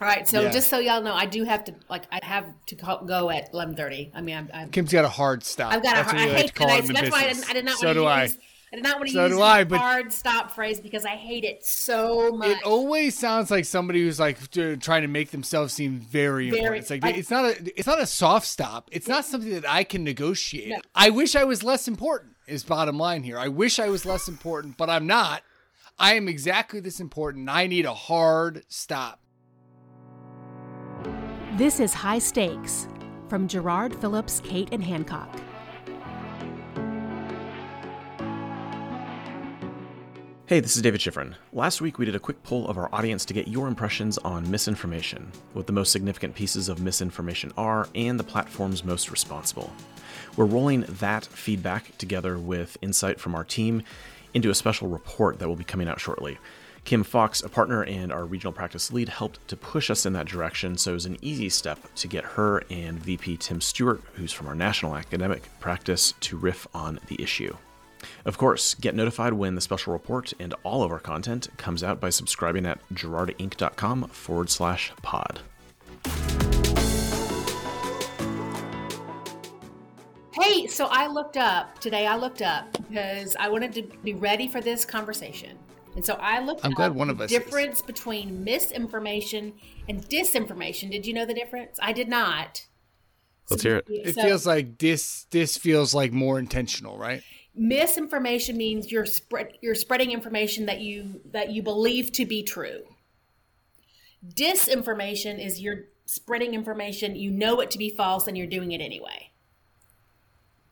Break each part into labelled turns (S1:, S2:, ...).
S1: All right, so
S2: Yeah.
S1: just so y'all know, I do have to like I have to call, go at eleven thirty. I mean, I'm, I'm
S2: Kim's got a hard stop.
S1: I've got
S2: That's
S1: a hard. I hate
S2: to call
S1: and
S2: it
S1: I,
S2: in the
S1: that's why I didn't, I did not
S2: So
S1: want
S2: do
S1: to
S2: I.
S1: use. I did not want to
S2: So
S1: use
S2: do
S1: the
S2: I, but-
S1: hard stop phrase because I hate it so much.
S2: It always sounds like somebody who's like trying to make themselves seem very,
S1: Very-
S2: important. It's like
S1: I-
S2: it's not a it's not a soft stop. It's not something that I can negotiate.
S1: No.
S2: I wish I was less important. Is bottom line here. I wish I was less important, but I'm not. I am exactly this important. I need a hard stop.
S3: This is High Stakes from Jarrard Phillips, Cate, and Hancock.
S4: Hey, this is David Shifrin. Last week we did a quick poll of our audience to get your impressions on misinformation, what the most significant pieces of misinformation are, and the platforms most responsible. We're rolling that feedback together with insight from our team into a special report that will be coming out shortly. Kim Fox, a partner and our regional practice lead, helped to push us in that direction, so it was an easy step to get her and VP Tim Stewart, who's from our national academic practice, to riff on the issue. Of course, get notified when the special report and all of our content comes out by subscribing at jarrardinc.com forward slash pod.
S1: Hey, so I looked up today. I looked up because I wanted to be ready for this conversation, and so I looked.
S2: I'm glad
S1: up
S2: one
S1: the
S2: of us is.
S1: difference between misinformation and disinformation. Did you know the difference? I did not.
S4: Let's hear it.
S2: It
S1: So-
S2: feels like this this feels like more intentional, right?
S1: misinformation means you're spread you're spreading information that you that you believe to be true. Disinformation is you're spreading information you know it to be false and you're doing it anyway.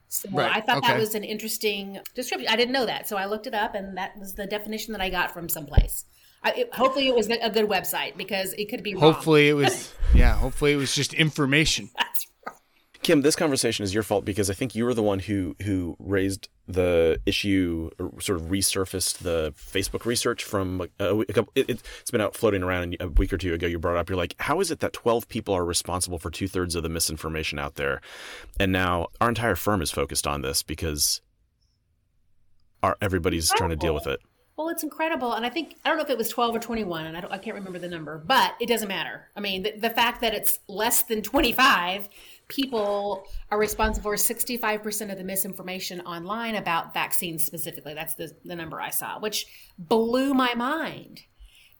S1: So
S2: Right,
S1: I thought
S2: okay.
S1: that was an interesting description. I didn't know that, so I looked it up, and that was the definition that I got from someplace. I, it, hopefully, it was a good website because it could be wrong.
S2: Hopefully it was yeah, hopefully it was just information.
S1: That's.
S4: Kim, this conversation is your fault because I think you were the one who who raised the issue, or sort of resurfaced the Facebook research from a, a couple. It, it's been out floating around, a week or two ago, you brought up. You're like, how is it that 12 people are responsible for two thirds of the misinformation out there, and now our entire firm is focused on this because our everybody's trying to deal with it.
S1: Well, it's incredible, and I think I don't know if it was twelve or twenty-one, and I, I can't remember the number, but it doesn't matter. I mean, the, the fact that it's less than twenty-five people are responsible for sixty-five percent of the misinformation online about vaccines specifically. That's the the number I saw, which blew my mind.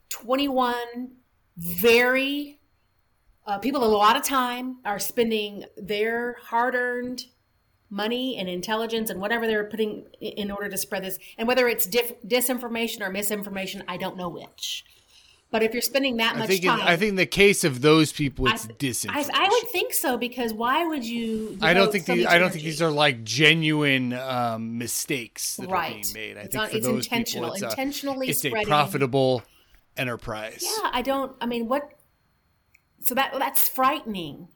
S1: Twenty-one very uh, people a lot of time are spending their hard-earned money and intelligence and whatever they're putting in order to spread this and whether it's dif- disinformation or misinformation i don't know which but if you're spending that
S2: I
S1: much
S2: in,
S1: time
S2: I think in the case of those people
S1: I-
S2: it's
S1: I,
S2: disinformation.
S1: I would think so because why would you
S2: I don't think
S1: so
S2: these, I don't think these are like genuine um, mistakes that
S1: right
S2: are being made. I
S1: it's,
S2: think
S1: not,
S2: for those
S1: intentional
S2: people, it's a,
S1: intentionally
S2: it's a profitable enterprise.
S1: yeah i don't i mean what so that that's frightening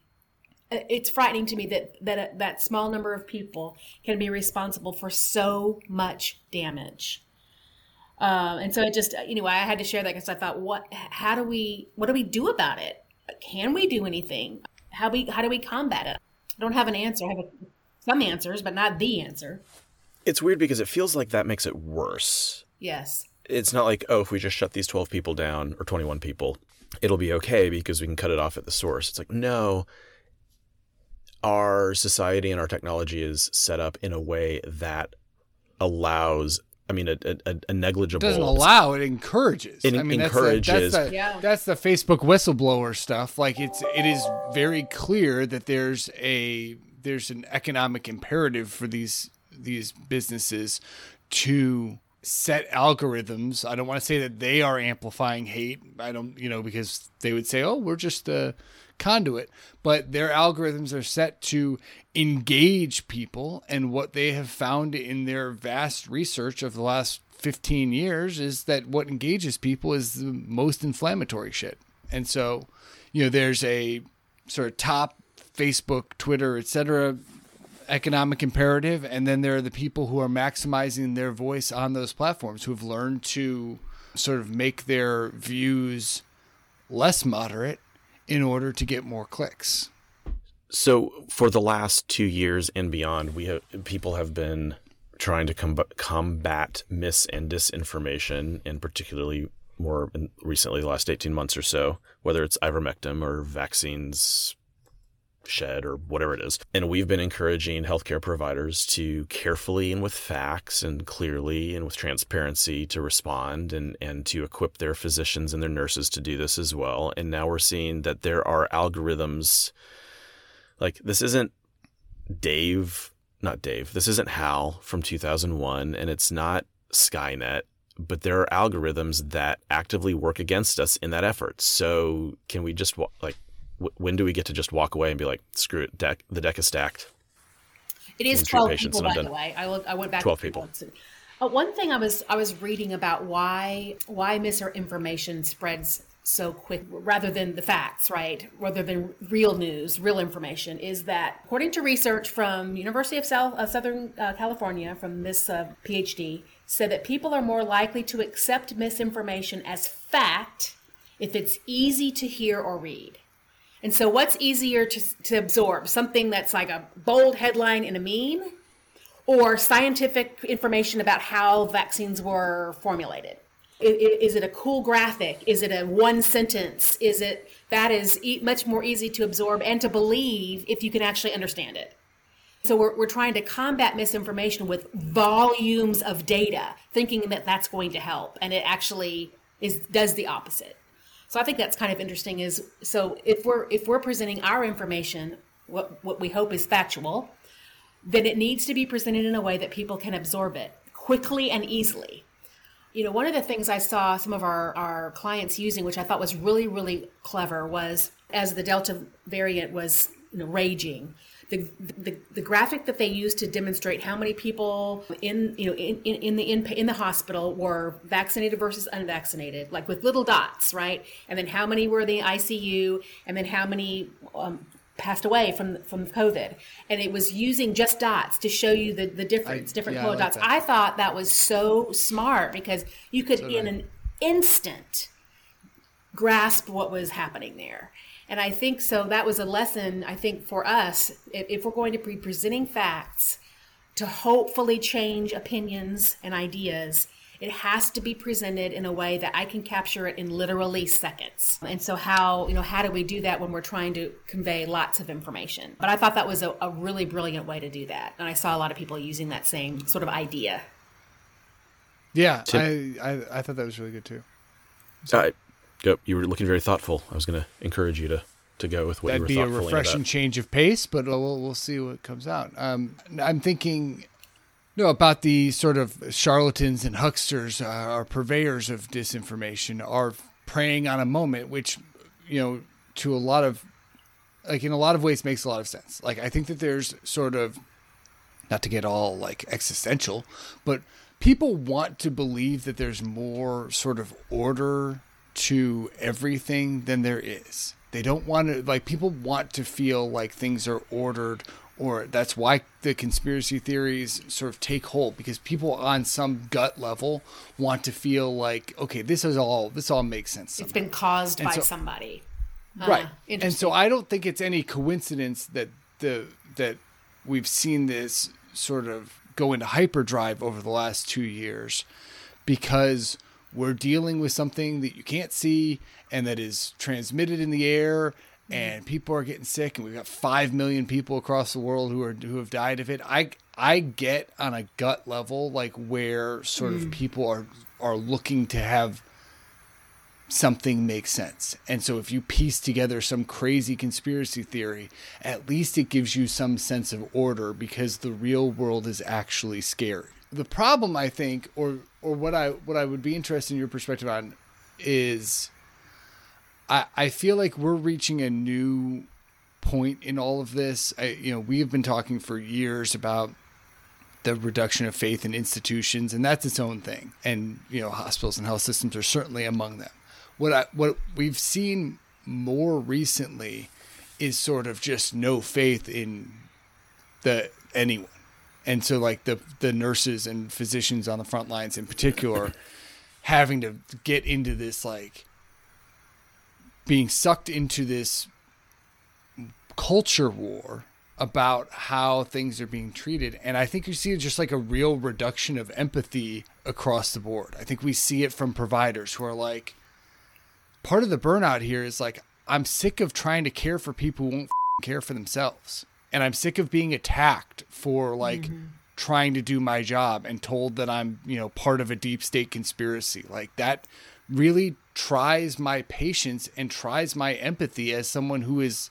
S1: Uh, it's frightening to me that that that small number of people can be responsible for so much damage um, and so it just anyway i had to share that because i thought what how do we what do we do about it? Can we do anything? How we how do we combat it? I don't have an answer. I have a, some answers but not the answer.
S4: It's weird because it feels like that makes it worse.
S1: yes.
S4: It's not like oh if we just shut these 12 people down or 21 people it'll be okay because we can cut it off at the source. It's like no. Our society and our technology is set up in a way that allows i mean a, a, a negligible
S2: It doesn't allow; it encourages.
S4: It
S2: I mean,
S4: encourages-
S2: That's the, that's, the,
S1: Yeah.
S2: that's the Facebook whistleblower stuff. Like it's it is very clear that there's a there's an economic imperative for these these businesses to set algorithms. I don't want to say that they are amplifying hate. I don't, you know, because they would say, "Oh, we're just a conduit," but their algorithms are set to engage people, and what they have found in their vast research of the last 15 years is that what engages people is the most inflammatory shit. And so, you know, there's a sort of top Facebook, Twitter, etc economic imperative and then there are the people who are maximizing their voice on those platforms who have learned to sort of make their views less moderate in order to get more clicks.
S4: So for the last two years and beyond, we have people have been trying to comb- combat mis and disinformation, and particularly more recently, the last 18 months or so, whether it's ivermectin or vaccines shed or whatever it is. And we've been encouraging healthcare providers to carefully and with facts and clearly and with transparency to respond and, and to equip their physicians and their nurses to do this as well. And now we're seeing that there are algorithms like this isn't Dave, not Dave, this isn't Hal from 2001 and it's not Skynet but there are algorithms that actively work against us in that effort. So can we just like when do we get to just walk away and be like, screw it, deck the deck is stacked?
S1: It is twelve people, by the way. I look, I went back.
S4: Twelve people.
S1: Uh, one thing I was I was reading about why why misinformation spreads so quick rather than the facts right rather than real news real information is that according to research from university of south uh, southern uh, california from this uh, phd said that people are more likely to accept misinformation as fact if it's easy to hear or read and so, what's easier to, to absorb? Something that's like a bold headline in a meme, or scientific information about how vaccines were formulated? Is it a cool graphic? Is it a one sentence? Is it that is much more easy to absorb and to believe if you can actually understand it? So we're, we're trying to combat misinformation with volumes of data, thinking that that's going to help, and it actually is does the opposite. So I think that's kind of interesting. Is so if we're if we're presenting our information, what what we hope is factual, then it needs to be presented in a way that people can absorb it quickly and easily. You know, one of the things I saw some of our, our clients using, which I thought was really, really clever, was as the Delta variant was you know, raging, the, the, the graphic that they used to demonstrate how many people in you know in, in, in the in, in the hospital were vaccinated versus unvaccinated, like with little dots, right? And then how many were in the ICU, and then how many um, passed away from from COVID, and it was using just dots to show you the the difference, I, different yeah, color like dots. That. I thought that was so smart because you could so in an instant grasp what was happening there. And I think so that was a lesson, I think, for us, if, if we're going to be presenting facts to hopefully change opinions and ideas, it has to be presented in a way that I can capture it in literally seconds. And so how, you know, how do we do that when we're trying to convey lots of information? But I thought that was a, a really brilliant way to do that. And I saw a lot of people using that same sort of idea.
S2: Yeah, I, I, I thought that was really good too.
S4: So, Yep, you were looking very thoughtful. I was going to encourage you to to go with what
S2: That'd
S4: you
S2: were thoughtful be a refreshing change of pace, but we'll, we'll see what comes out. Um, I'm thinking, no, about the sort of charlatans and hucksters, uh, or purveyors of disinformation, are preying on a moment, which you know, to a lot of, like in a lot of ways, makes a lot of sense. Like I think that there's sort of, not to get all like existential, but people want to believe that there's more sort of order to everything than there is. They don't want to like people want to feel like things are ordered or that's why the conspiracy theories sort of take hold because people on some gut level want to feel like okay this is all this all makes sense
S1: somehow. it's been caused and by so, somebody
S2: uh, right and so i don't think it's any coincidence that the that we've seen this sort of go into hyperdrive over the last two years because we're dealing with something that you can't see and that is transmitted in the air and people are getting sick and we've got 5 million people across the world who are who have died of it. I i get on a gut level like where sort mm. of people are are looking to have something make sense. And so if you piece together some crazy conspiracy theory at least it gives you some sense of order because the real world is actually scary. The problem I think, or or what I what I would be interested in your perspective on, is I I feel like we're reaching a new point in all of this. I, you know, we have been talking for years about the reduction of faith in institutions, and that's its own thing. And you know, hospitals and health systems are certainly among them. What I what we've seen more recently is sort of just no faith in the anyone and so like the the nurses and physicians on the front lines in particular having to get into this like being sucked into this culture war about how things are being treated. And I think you see just like a real reduction of empathy across the board. I think we see it from providers who are like, part of the burnout here is like, I'm sick of trying to care for people who won't care for themselves. And I'm sick of being attacked for like mm-hmm. trying to do my job and told that I'm, you know, part of a deep state conspiracy. Like that really tries my patience and tries my empathy as someone who is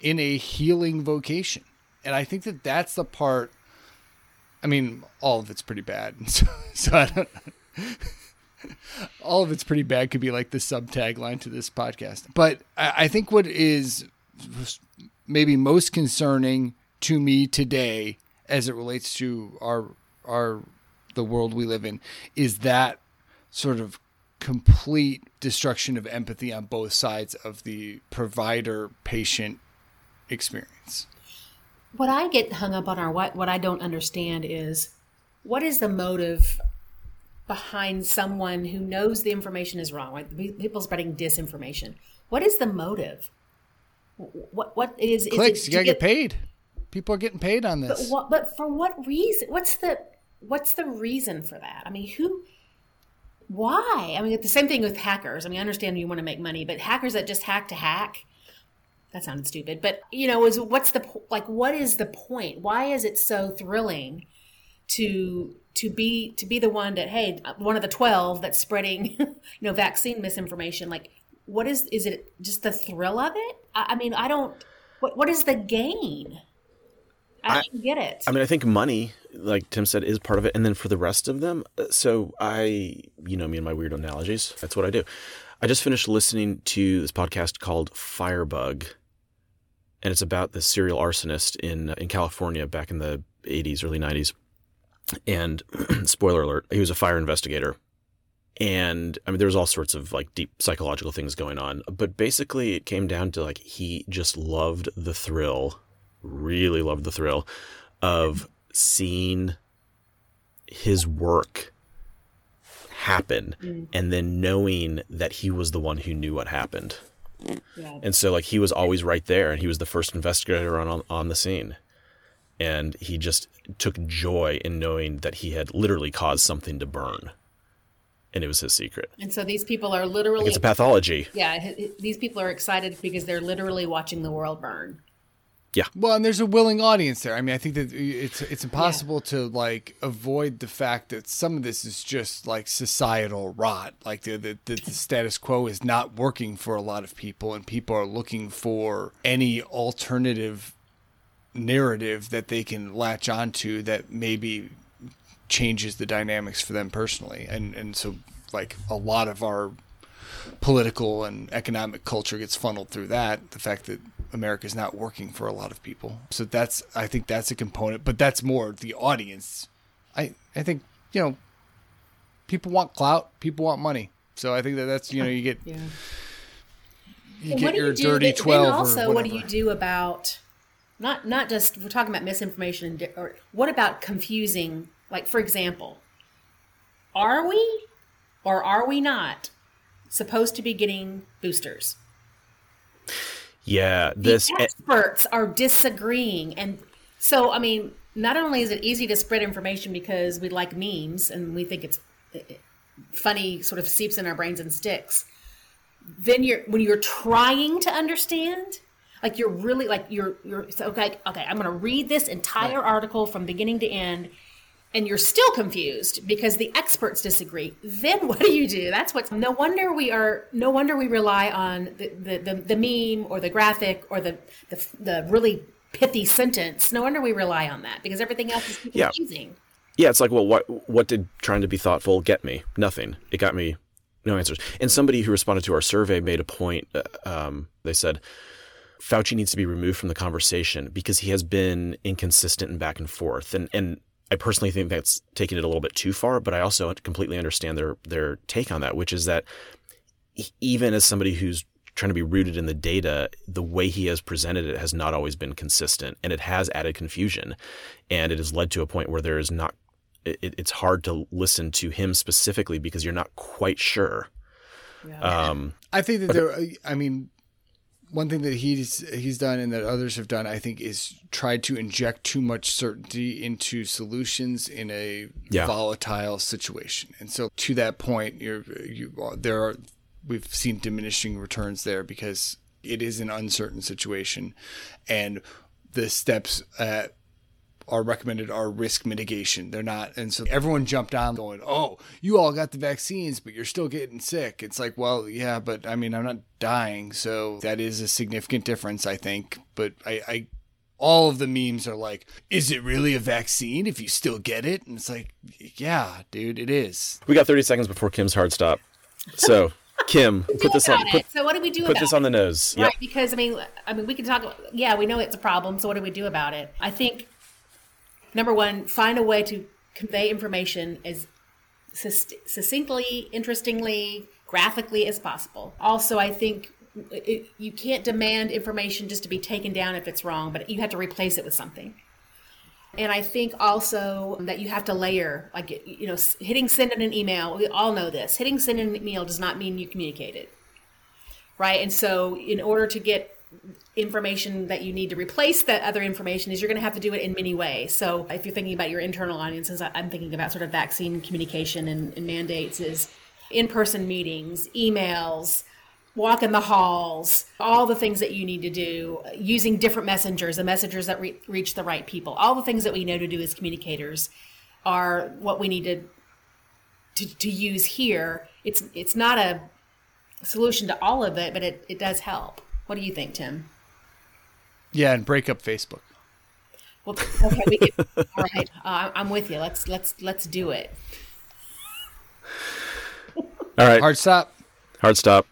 S2: in a healing vocation. And I think that that's the part. I mean, all of it's pretty bad. So, so I don't. all of it's pretty bad could be like the sub tagline to this podcast. But I, I think what is maybe most concerning to me today, as it relates to our our the world we live in, is that sort of complete destruction of empathy on both sides of the provider patient experience.
S1: What I get hung up on are what what I don't understand is what is the motive behind someone who knows the information is wrong, right? People spreading disinformation. What is the motive? What what is
S2: clicks? Is it, you gotta get, get, paid. People are getting paid on this.
S1: But, what, but for what reason? What's the what's the reason for that? I mean, who? Why? I mean, the same thing with hackers. I mean, I understand you want to make money, but hackers that just hack to hack that sounded stupid, but you know, is what's the like? What is the point? Why is it so thrilling to to be to be the one that hey, one of the twelve that's spreading, you know, vaccine misinformation? Like, what is is it? Just the thrill of it? I, I mean, I don't. What what is the gain? I, I don't get it.
S4: I mean, I think money, like Tim said, is part of it, and then for the rest of them, uh, so I, you know, me and my weird analogies. That's what I do. I just finished listening to this podcast called Firebug and it's about the serial arsonist in in California back in the 80s, early 90s. And spoiler alert, he was a fire investigator. And I mean, there was all sorts of like deep psychological things going on, but basically, it came down to like he just loved the thrill, really loved the thrill of seeing his work happen mm. and then knowing that he was the one who knew what happened. Yeah. And so like he was always right there and he was the first investigator on on the scene. And he just took joy in knowing that he had literally caused something to burn. And it was his secret.
S1: And so these people are literally
S4: like it's a pathology.
S1: Yeah, these people are excited because they're literally watching the world burn.
S4: Yeah.
S2: Well, and there's a willing audience there. I mean, I think that it's it's impossible yeah. to like avoid the fact that some of this is just like societal rot. Like the, the the, the status quo is not working for a lot of people, and people are looking for any alternative narrative that they can latch onto that maybe changes the dynamics for them personally. And and so like a lot of our political and economic culture gets funneled through that. The fact that America is not working for a lot of people. So that's I think that's a component, but that's more the audience. I I think you know people want clout, people want money. So I think that that's you know you get yeah. you well, get your you dirty twelve. Then
S1: also, what do you do about not not just we're talking about misinformation or what about confusing? Like for example, are we or are we not supposed to be getting boosters?
S4: Yeah, this
S1: the experts are disagreeing, and so I mean, not only is it easy to spread information because we like memes and we think it's funny, sort of seeps in our brains and sticks. Then you're when you're trying to understand, like you're really like you're you're okay. Okay, I'm going to read this entire right. article from beginning to end and you're still confused because the experts disagree then what do you do? That's what no wonder we are no wonder we rely on the the, the, the meme or the graphic or the, the, the really pithy sentence. No wonder we rely on that because everything else is confusing
S4: yeah. yeah it's like well what what did trying to be thoughtful get me? Nothing. It got me no answers. And somebody who responded to our survey made a point uh, um, they said Fauci needs to be removed from the conversation because he has been inconsistent and back and forth. And and I personally think that's taking it a little bit too far, but I also completely understand their their take on that, which is that even as somebody who's trying to be rooted in the data, the way he has presented it has not always been consistent, and it has added confusion, and it has led to a point where there is not. It, it's hard to listen to him specifically because you're not quite sure.
S2: Yeah. Um, I think that there. I mean, one thing that he's he's done and that others have done, I think, is tried to inject too much certainty into solutions in a
S4: Yeah.
S2: volatile situation. And so, to that point, you're you there are we've seen diminishing returns there because it is an uncertain situation, and the steps uh, are recommended are risk mitigation. They're not, and so everyone jumped on going, "Oh, you all got the vaccines, but you're still getting sick." It's like, well, yeah, but I mean, I'm not dying, so that is a significant difference, I think. But I, I all of the memes are like, "Is it really a vaccine if you still get it?" And it's like, yeah, dude, it is.
S4: We got 30 seconds before Kim's hard stop. So, Kim, put this on put.
S1: So what do we do
S4: put
S1: about
S4: this
S1: it?
S4: on the nose. Yep.
S1: Right, because I mean, I mean, we can talk. Yeah, we know it's a problem. So what do we do about it? I think number one, find a way to convey information as succinctly, interestingly, graphically as possible. Also, I think it, you can't demand information just to be taken down if it's wrong, but you have to replace it with something. And I think also that you have to layer, like, you know, hitting send in an email. We all know this. Hitting send in an email does not mean you communicated right? And so, in order to get information that you need to replace that other information, is you're going to have to do it in many ways. So, if you're thinking about your internal audiences, I'm thinking about sort of vaccine communication and, and mandates is in-person meetings, emails, walk in the halls, all the things that you need to do, using different messengers, the messengers that re- reach the right people, all the things that we know to do as communicators are what we need to to, to use here. It's it's not a solution to all of it, but it, it does help. What do you think, Tim?
S2: Yeah, and break up Facebook.
S1: Well, okay, we can, all right. Uh, I'm with you. Let's let's let's do it.
S4: All right.
S2: Hard stop.
S4: Hard stop.